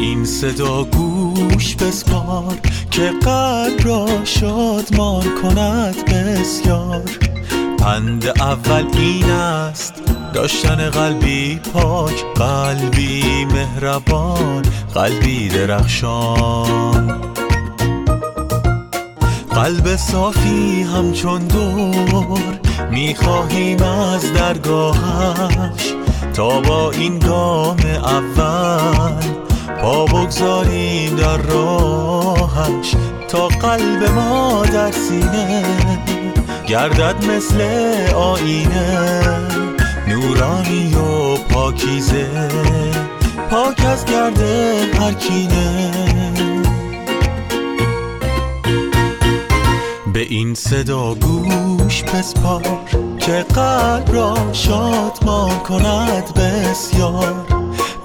این صدا گوش بسپار که قلب را شادمان کند بسیار. پند اول این است داشتن قلبی پاک قلبی مهربان قلبی درخشان. قلب صافی همچون دور می‌خواهیم از درگاهش. تا با این گام اول بگذاریم در راهش تا قلب ما در سینه گردد مثل آینه نورانی و پاکیزه پاک از گرده هر کینه به این صدا گوش بسپار که قلب را شادمان کند بسیار.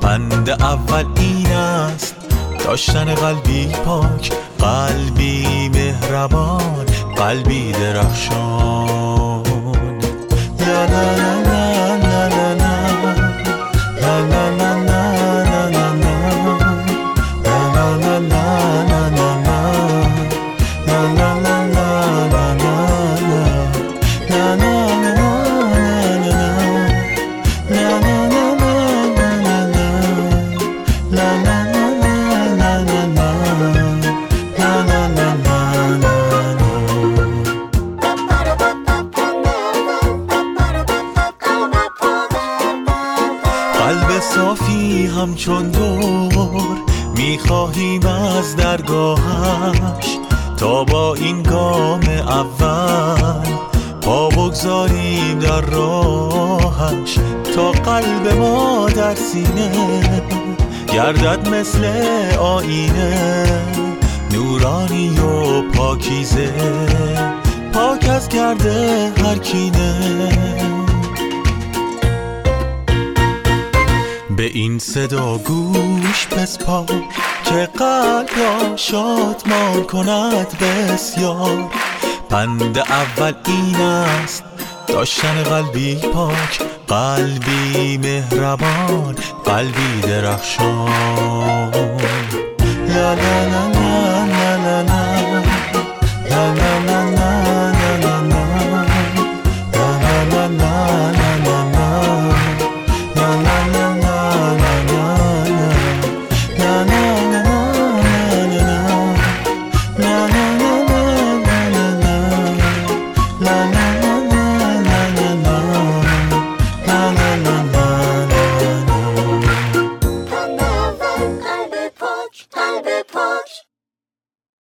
بند اول این است داشتن قلبی پاک قلبی مهربان قلبی درخشان. صافی همچون دور می‌خواهیم از درگاهش تا با این گام اول پا بگذاریم در راهش تا قلب ما در سینه گردد مثل آینه نورانی و پاکیزه پاک از گرده هر کینه. به این صدا گوش بسپار که قلب را شادمان کند بسیار. پند اول این است داشتن قلبی پاک قلبی مهربان قلبی درخشان. لا لا لا.